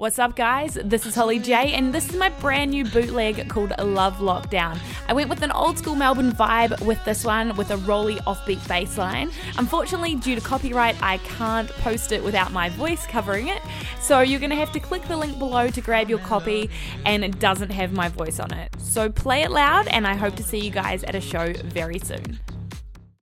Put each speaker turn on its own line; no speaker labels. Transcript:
What's up, guys? This is Holly J, and this is my brand new bootleg called Love Lockdown. I went with an old school Melbourne vibe with this one, with a rolly offbeat bass line. Unfortunately, due to copyright, I can't post it without my voice covering it, so you're gonna have to click the link below to grab your copy, and it doesn't have my voice on it. So play it loud, and I hope to see you guys at a show very soon.